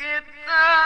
الكتاب.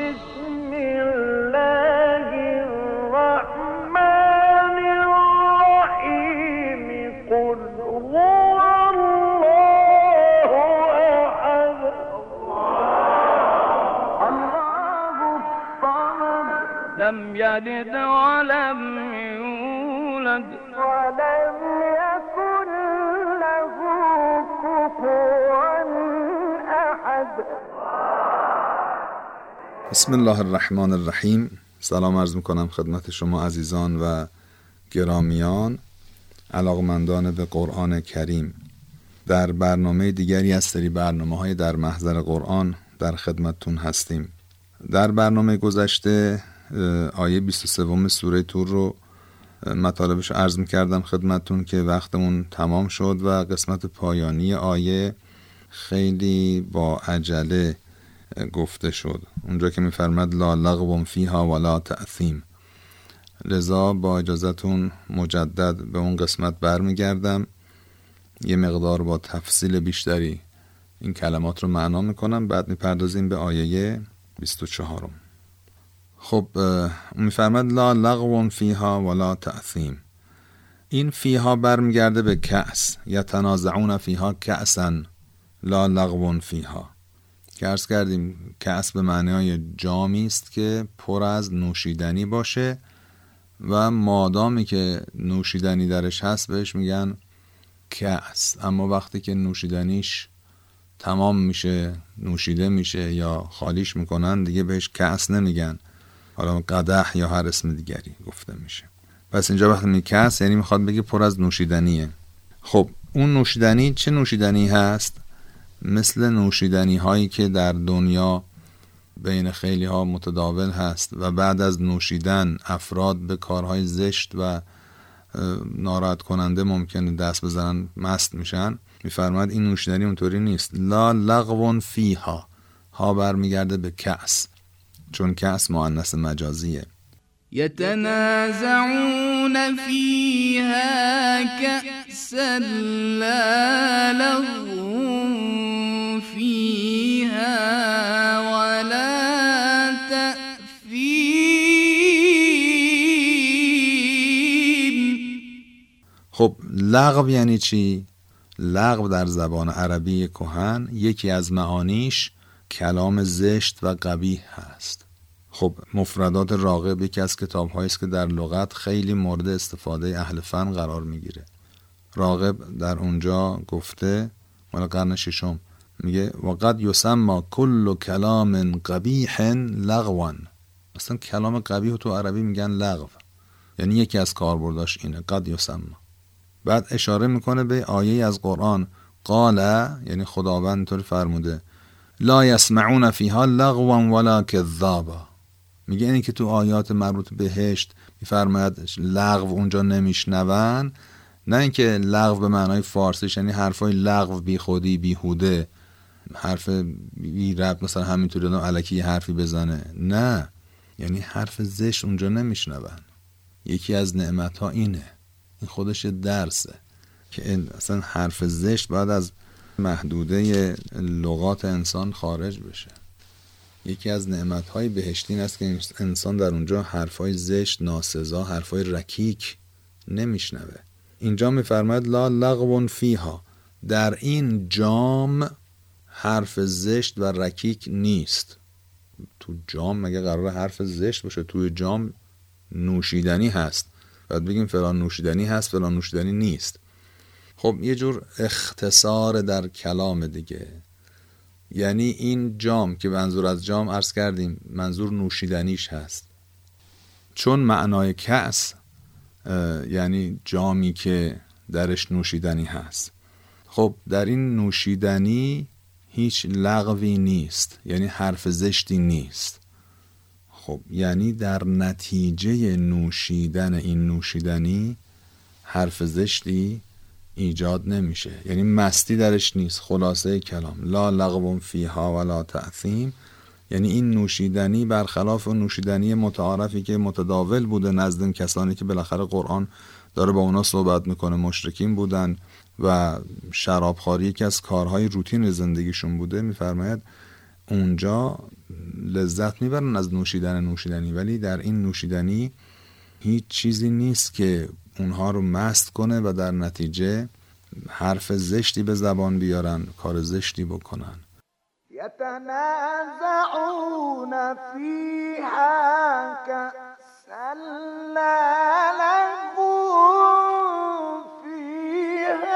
يلد ولم يولد. ولم يكن له كفوا احد بسم الله الرحمن الرحیم. سلام عرض می‌کنم خدمت شما عزیزان و گرامیان علاقمندان به قرآن کریم. در برنامه دیگری از سری برنامه های در محضر قرآن در خدمتتون هستیم. در برنامه گذشته آیه 23 سوره تور رو مطالبش عرض می‌کردم خدمتون که وقتمون تمام شد و قسمت پایانی آیه خیلی با عجله گفته شد. اونجا که میفرمد لا لغو فیها ولا تأثیم. لذا با اجازتون مجدد به اون قسمت برمیگردم. یه مقدار با تفصیل بیشتری این کلمات رو معنا می‌کنم. بعد می‌پردازیم به آیه 24 خب میفرمد لا لغو فیها ولا تأثیم. این فیها برمیگرده به کأس. یتنازعون فیها کأسا لا لغو فیها. که کردیم کأس به معنای جامی است که پر از نوشیدنی باشه و مادامی که نوشیدنی درش هست بهش میگن کأس. اما وقتی که نوشیدنیش تمام میشه نوشیده میشه یا خالیش می‌کنن دیگه بهش کأس نمیگن. حالا قدح یا هر اسم دیگری گفته میشه. پس اینجا وقتی می کس یعنی می‌خواد بگه پر از نوشیدنیه. خب اون نوشیدنی چه نوشیدنی هست؟ مثل نوشیدنی هایی که در دنیا بین خیلی ها متداول هست و بعد از نوشیدن افراد به کارهای زشت و ناراحت کننده ممکنه دست بزنن مست میشن. میفرماد این نوشیدنی اونطوری نیست. لا لغو فیها. ها برمیگرده به کس چون کس مؤنث مجازیه. يتنازعون فيها كأسا لا لغو فيها ولا تأثیم. خب لغو یعنی چی؟ لغو در زبان عربی کهن یکی از معانیش کلام زشت و قبیح هست. خب مفردات راغب یکی از کتاب است که در لغت خیلی مورد استفاده اهل فن قرار می‌گیره. راغب در اونجا گفته مال قرن ششم میگه وقد یسمى کل کلام قبیح لغوا اصلا کلام قبیح تو عربی میگن لغو. یعنی یکی از کاربرداش اینه قد یسمى بعد اشاره می‌کنه به آیه از قرآن. قال یعنی خداوند اینطور فرموده لا یسمعون فیها لغوا ولا کذابا. میگه اینی که تو آیات مربوط بهشت میفرماید لغو اونجا نمیشنون نه اینکه لغو به معنای فارسیش یعنی حرفای لغو بی خودی بیهوده حرف بی رب مثلا همینطوری آدم علکی حرفی بزنه. نه یعنی حرف زشت اونجا نمیشنون. یکی از نعمت ها اینه. این خودش درسه که اصلا حرف زشت بعد از محدوده لغات انسان خارج بشه. یکی از نعمتهای بهشتین است که انسان در اونجا حرفای زشت ناسزا حرفای رکیک نمیشنوه. اینجا میفرماید لا لغو فیها. در این جام حرف زشت و رکیک نیست. تو جام مگه قرار حرف زشت باشه؟ توی جام نوشیدنی هست. بعد بگیم فلان نوشیدنی هست فلان نوشیدنی نیست. خب یه جور اختصار در کلام دیگه. یعنی این جام که منظور از جام عرض کردیم منظور نوشیدنیش هست. چون معنای کس یعنی جامی که درش نوشیدنی هست. خب در این نوشیدنی هیچ لغوی نیست یعنی حرف زشتی نیست. خب یعنی در نتیجه نوشیدن این نوشیدنی حرف زشتی ایجاد نمیشه. یعنی مستی درش نیست. خلاصه کلام. لا لغو فیها ولا تعثیم یعنی این نوشیدنی برخلاف نوشیدنی متعارفی که متداول بوده نزد کسانی که بالاخره قرآن داره با اونا صحبت می‌کنه. مشرکین بودن و شرابخواری یکی از کارهای روتین زندگیشون بوده. میفرماید اونجا لذت می‌برن از نوشیدن نوشیدنی. ولی در این نوشیدنی هیچ چیزی نیست که اونها رو مست کنه و در نتیجه حرف زشتی به زبان بیارن کار زشتی بکنن. كأسا لغو فيها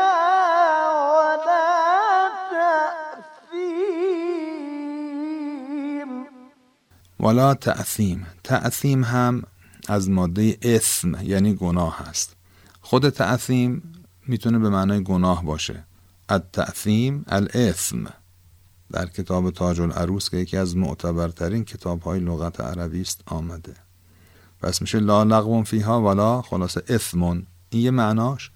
ولا تأثيم تأثیم هم از ماده اسم یعنی گناه هست خود تأثیم می‌تونه به معنای گناه باشه. التأثیم الاسم. در کتاب تاج العروس که یکی از معتبرترین کتاب های لغت عربی است آمده. پس میشه لا لغو فیها ولا خلاصه اثمون این یه معناش.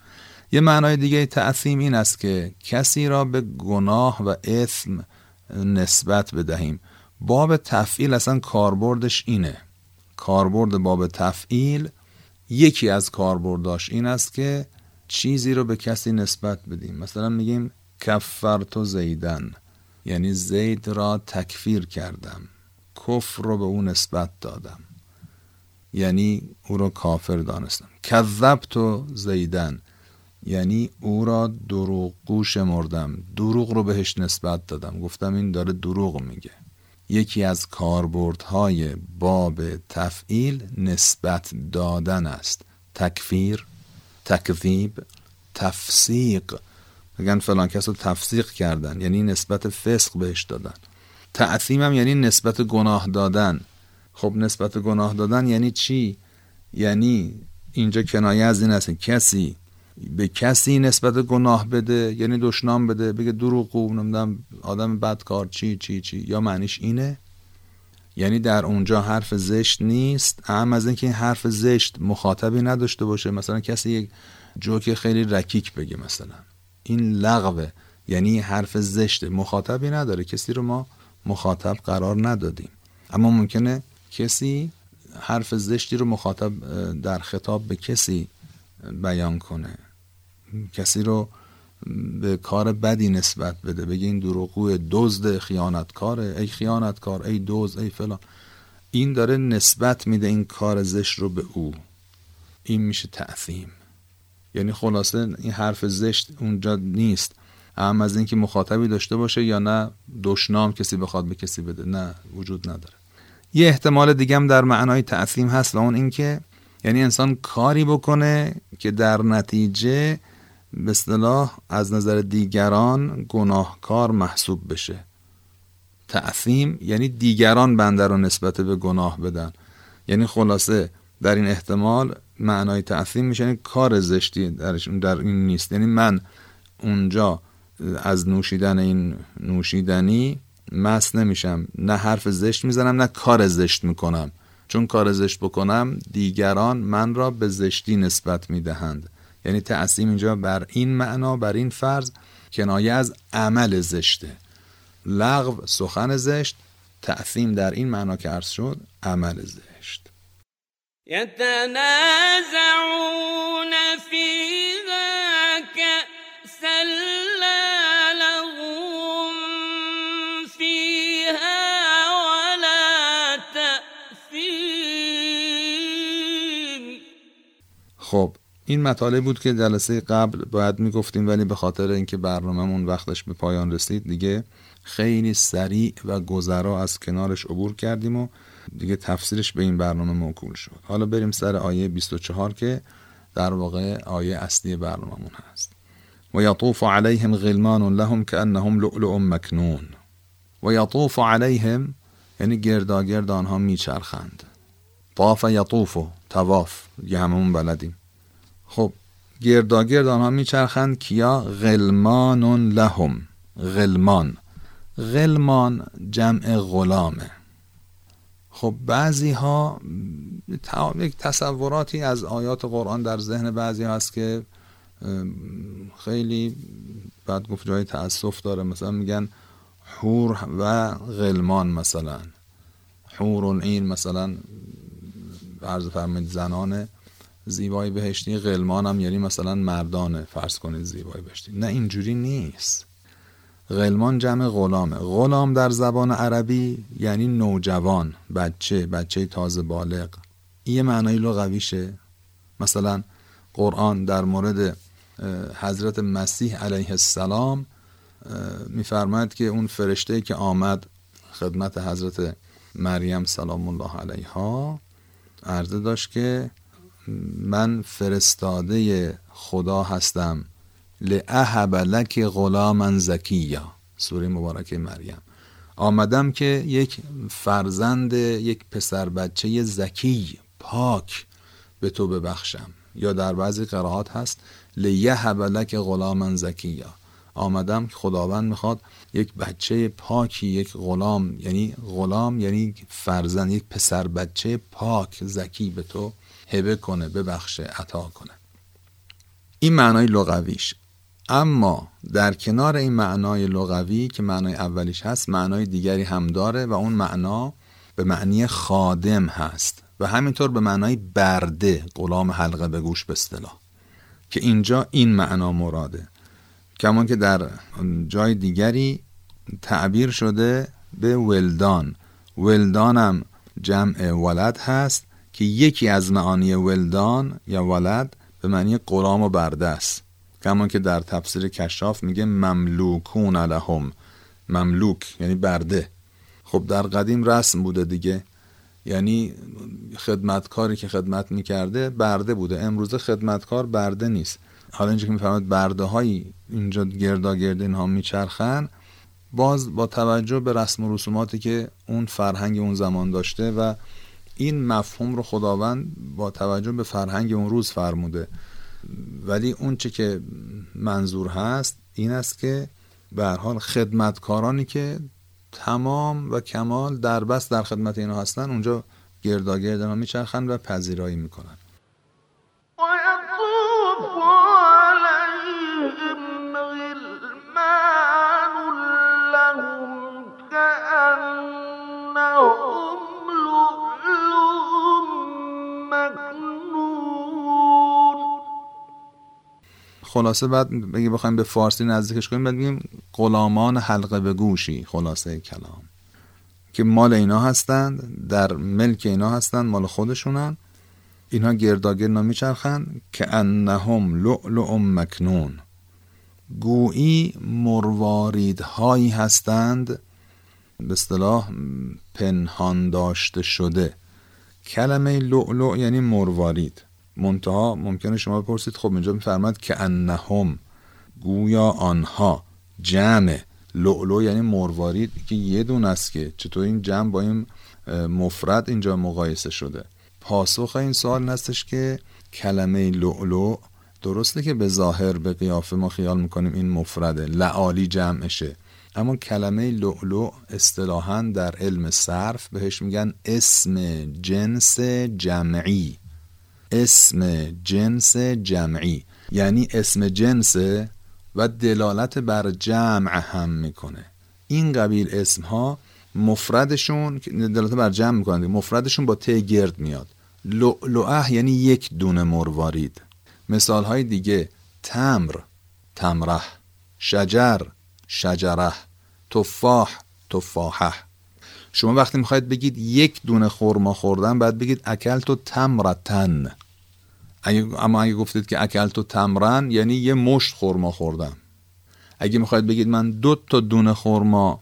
یه معنای دیگه تعظیم این است که کسی را به گناه و اثم نسبت بدهیم. باب تفعیل اصلا کاربردش اینه. کاربرد باب تفعیل یکی از کاربرداش این است که چیزی رو به کسی نسبت بدیم. مثلا میگیم کفرتو زیدن. یعنی زید را تکفیر کردم. کفر رو به او نسبت دادم. یعنی او را کافر دانستم. کذبت زیدن. یعنی او را دروغگو شمردم دروغ رو بهش نسبت دادم. گفتم این داره دروغ میگه. یکی از کاربردهای باب تفعیل نسبت دادن است. تکفیر تکذیب تفسیق. میگن فلان کس رو تفسیق کردن یعنی نسبت فسق بهش دادن. تعظیم هم یعنی نسبت گناه دادن. خب نسبت گناه دادن یعنی چی؟ یعنی اینجا کنایه از این است کسی به کسی نسبت گناه بده یعنی دشنام بده بگه دروغ نمی‌دونم آدم بدکار چی چی چی. یا معنیش اینه؟ یعنی در اونجا حرف زشت نیست اهم از اینکه این حرف زشت مخاطبی نداشته باشه. مثلا کسی یک جوک خیلی رکیک بگه مثلا. این لغوه. یعنی حرف زشت مخاطبی نداره. کسی رو ما مخاطب قرار ندادیم. اما ممکنه کسی حرف زشتی رو مخاطب در خطاب به کسی بیان کنه. کسی رو به کار بدی نسبت بده بگه این دروغگو دزد خیانتکاره ای خیانتکار ای دزد ای فلان. این داره نسبت میده این کار زشت رو به او. این میشه تعظیم. یعنی خلاصه این حرف زشت اونجا نیست. هم از اینکه مخاطبی داشته باشه یا نه دشنام کسی بخواد به کسی بده نه وجود نداره. یه احتمال دیگه هم در معنای تعظیم هست و اون اینکه یعنی انسان کاری بکنه که در نتیجه به از نظر دیگران گناهکار محسوب بشه. تعظیم یعنی دیگران بنده رو نسبت به گناه بدن. یعنی خلاصه در این احتمال معنای تعظیم میشه یعنی کار زشتی درش در این نیست. یعنی من اونجا از نوشیدن این نوشیدنی مست نمیشم. نه حرف زشت می‌زنم نه کار زشت می‌کنم. چون کار زشت بکنم دیگران من را به زشتی نسبت می‌دهند. یعنی تعصیم اینجا بر این معنا بر این فرض کنایه از عمل زشته. لغو سخن زشت تعصیم در این معنا که عرض شد عمل زشت. يتنازعون فيها كأسا لا لغو فيها ولا تأثيم خب این مطالب بود که جلسه قبل باید می‌گفتیم ولی به خاطر اینکه برنامهمون وقتش به پایان رسید دیگه خیلی سریع و گذرا از کنارش عبور کردیم و دیگه تفسیرش به این برنامه موکول شد. حالا بریم سر آیه 24 که در واقع آیه اصلی برنامهمون هست. و یطوف علیهم غلمان لهم که انهم لؤلؤ مکنون. و یطوف علیهم یعنی گرداگرد آنها میچرخند. طاف یطوف و تواف یه هممون بلدیم. خب گرداگرد آنها میچرخند کیا؟ غلمان لهم. غلمان. غلمان جمع غلامه. خب بعضی ها یک تصوراتی از آیات قرآن در ذهن بعضی هست که خیلی بعد گفت جای تأسف داره. مثلا میگن حور و غلمان مثلا. حور این مثلا عرض فرمایید زنان زیبای بهشتی غلمان هم یعنی مثلا مردانه. فرض کنید زیبای بهشتی. نه اینجوری نیست. غلمان جمع غلامه. غلام در زبان عربی یعنی نوجوان بچه بچه تازه بالغ. یه معنای لغویشه. مثلا قرآن در مورد حضرت مسیح علیه السلام میفرماید که اون فرشته که آمد خدمت حضرت مریم سلام الله علیها عرضه داشت که من فرستاده خدا هستم. لأهب لک غلاما زکیا. سوره مبارکه مریم. آمدم که یک فرزند یک پسر بچه زکی پاک به تو ببخشم. یا در بعضی قرائات هست لیهب لک غلاما زکیا. آمدم که خداوند می‌خواد یک بچه پاکی یک غلام یعنی غلام یعنی فرزند یک پسر بچه پاک زکی به تو هبه کنه ببخشه عطا کنه. این معنای لغویش. اما در کنار این معنای لغوی که معنای اولیش هست معنای دیگری هم داره و اون معنا به معنی خادم هست و همینطور به معنای برده غلام حلقه به گوش به اصطلاح. که اینجا این معنا مراده. کمان که در جای دیگری تعبیر شده به ولدان. ولدانم جمع ولد هست. که یکی از معانی ولدان یا ولد به معنی غلام و برده است کما که در تفسیر کشاف میگه مملوکون لهم. مملوک یعنی برده. خب در قدیم رسم بوده دیگه. یعنی خدمتکاری که خدمت می‌کرده برده بوده. امروزه خدمتکار برده نیست. حالا اینجا که می‌فهمد برده هایی اینجا گردا گرد اینها میچرخن باز با توجه به رسم و رسوماتی که اون فرهنگ اون زمان داشته و این مفهوم رو خداوند با توجه به فرهنگ اون روز فرموده. ولی اون چه که منظور هست این است که به حال خدمتکارانی که تمام و کمال در بس در خدمت اینا هستن اونجا گرداگرد اینا میچرخن و پذیرایی می‌کنن. خلاصه بعد بگی بخوایم به فارسی نزدیکش کنیم بعد بگیم غلامان حلقه به گوشی خلاصه کلام. که مال اینا هستند در ملک اینا هستند مال خودشونن. اینها گرداگر نمیچرخند که انهم لؤلؤ مکنون. گویی مرواریدهایی هستند به اصطلاح پنهان داشته شده. کلمه لؤلؤ یعنی مروارید. منتها ممکنه شما بپرسید خب اینجا میفرماد که انهم گویا آنها جمع لؤلؤ یعنی مروارید که یه دون است که چطور این جمع با این مفرد اینجا مقایسه شده. پاسخ این سوال هستش که کلمه لؤلؤ درسته که به ظاهر به قیافه ما خیال می‌کنیم این مفرده لعالی جمعشه. اما کلمه لؤلؤ اصطلاحا در علم صرف بهش میگن اسم جنس جمعی. اسم جنس جمعی. یعنی اسم جنس و دلالت بر جمع هم می‌کنه. این قبیل اسم ها مفردشون دلالت بر جمع می‌کنه مفردشون با ت گرد میاد. لؤلؤه یعنی یک دونه مروارید. مثال های دیگه تمر تمره شجر شجره تفاح تفاحه. شما وقتی می‌خواید بگید یک دونه خورما خوردن بعد بگید اکل تو تمرتن. اما اگه گفتید که اکل تو تمرن یعنی یه مشت خورما خوردم. اگه می‌خواید بگید من دو تا دونه خورما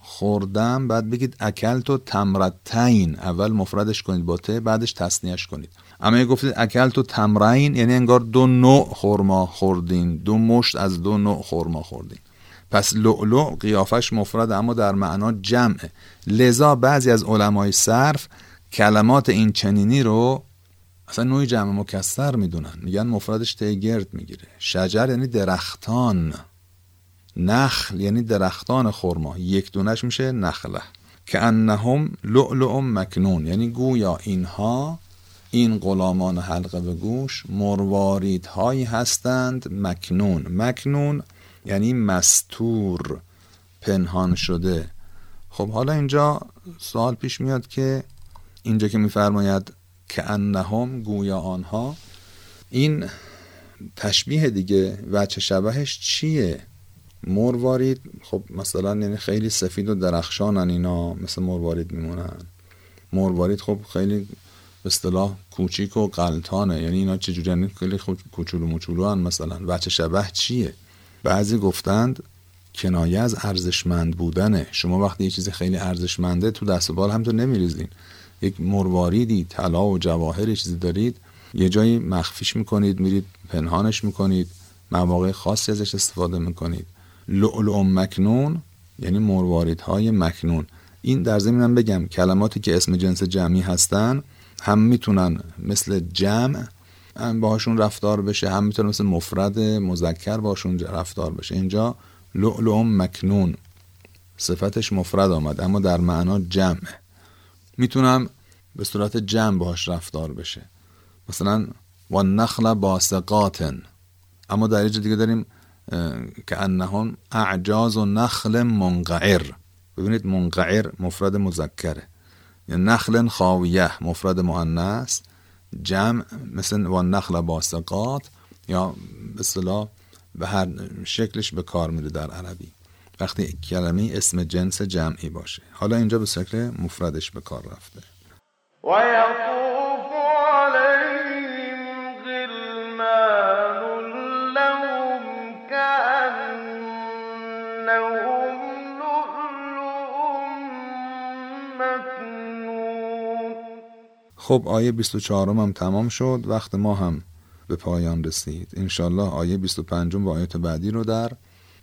خوردم بعد بگید اکل تو تمرتین. اول مفردش کنید با ته بعدش تصنیهش کنید. اما اگه گفتید اکل تو تمرین یعنی انگار دو نوع خورما خوردین. دو مشت از دو نوع خورما خوردین. پس لؤلؤ قیافش مفرد اما در معنا جمعه لذا بعضی از علمای صرف کلمات این چنینی رو اصلا نوعی جمع مکسر می‌دونن. میگن مفردش تیگرد می‌گیره. شجر یعنی درختان. نخل یعنی درختان خرما. یک دونش میشه نخله که انهم لؤلؤ مکنون. یعنی گویا اینها این غلامان حلقه به گوش مروارید هایی هستند مکنون. مکنون یعنی مستور پنهان شده. خب حالا اینجا سوال پیش میاد که اینجا که میفرماید که انهم گویا آنها این تشبیه دیگه وچه شبهش چیه؟ مروارید خب مثلا یعنی خیلی سفید و درخشانن اینا مثل مروارید میمونن. مروارید خب خیلی به اصطلاح کوچیک و قلطانه یعنی اینا چجوری؟ یعنی خیلی کوچولو موچولو هن مثلا. وچه شبه چیه؟ بعضی گفتند کنایه از ارزشمند بودنه شما وقتی یه چیزی خیلی ارزشمنده تو دست و بال هم تو نمیریزین. یک مرواریدی طلا و جواهری چیزی دارید. یه جایی مخفیش می‌کنید میرید پنهانش می‌کنید. مواقع خاصی ازش استفاده می‌کنید. لؤلؤ مکنون یعنی مرواریدهای مکنون. این در ضمن بگم کلماتی که اسم جنس جمعی هستن هم می‌تونن مثل جمع باهاشون رفتار بشه. هم می‌تونن مثل مفرد مذکر باشون رفتار بشه. اینجا لؤلؤ مکنون. صفتش مفرد آمد اما در معنا جمع. می‌تونم به صورت جمع باهاش رفتار بشه. مثلا و نخل باسقاتن اما در اینجا دیگه داریم که انهم اعجاز و نخل منقعر. ببینید منقعر مفرد مذکره. یا نخل خاویه مفرد مؤنث. جمع مثل و نخل باسقات یا به اصطلاح به هر شکلش به کار میره در عربی. وقتی کلمه اسم جنس جمعی باشه. حالا اینجا به شکل مفردش به کار رفته. خب آیه 24 هم تمام شد وقت ما هم به پایان رسید. انشالله آیه 25 و آیات بعدی رو در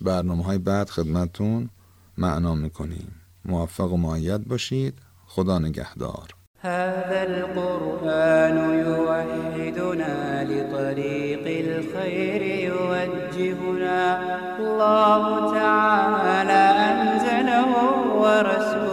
برنامه های بعد خدمتون معنا می‌کنیم. موفق و معید باشید. خدا نگهدار. هذا القرآن يوحدنا لطريق الخير يوجهنا. الله تعالى أنزله ورسول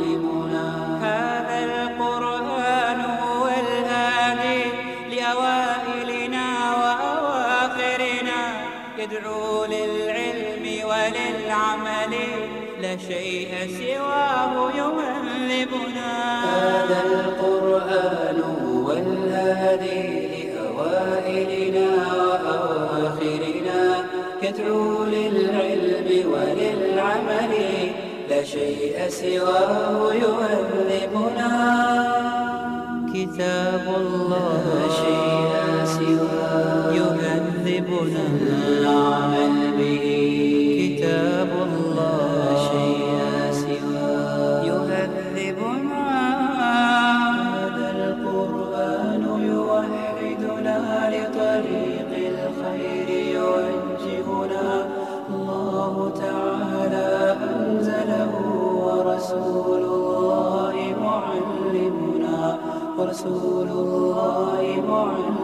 شيء سواه يهذبنا هذا القرآن هو الهادي لأوائلنا وأواخرنا يدعو للعلم وللعمل لا شيء سواه يهذبنا كتاب الله لا شيء سواه يهذبنا العمل به. الله معلمنا ورسول الله معلمنا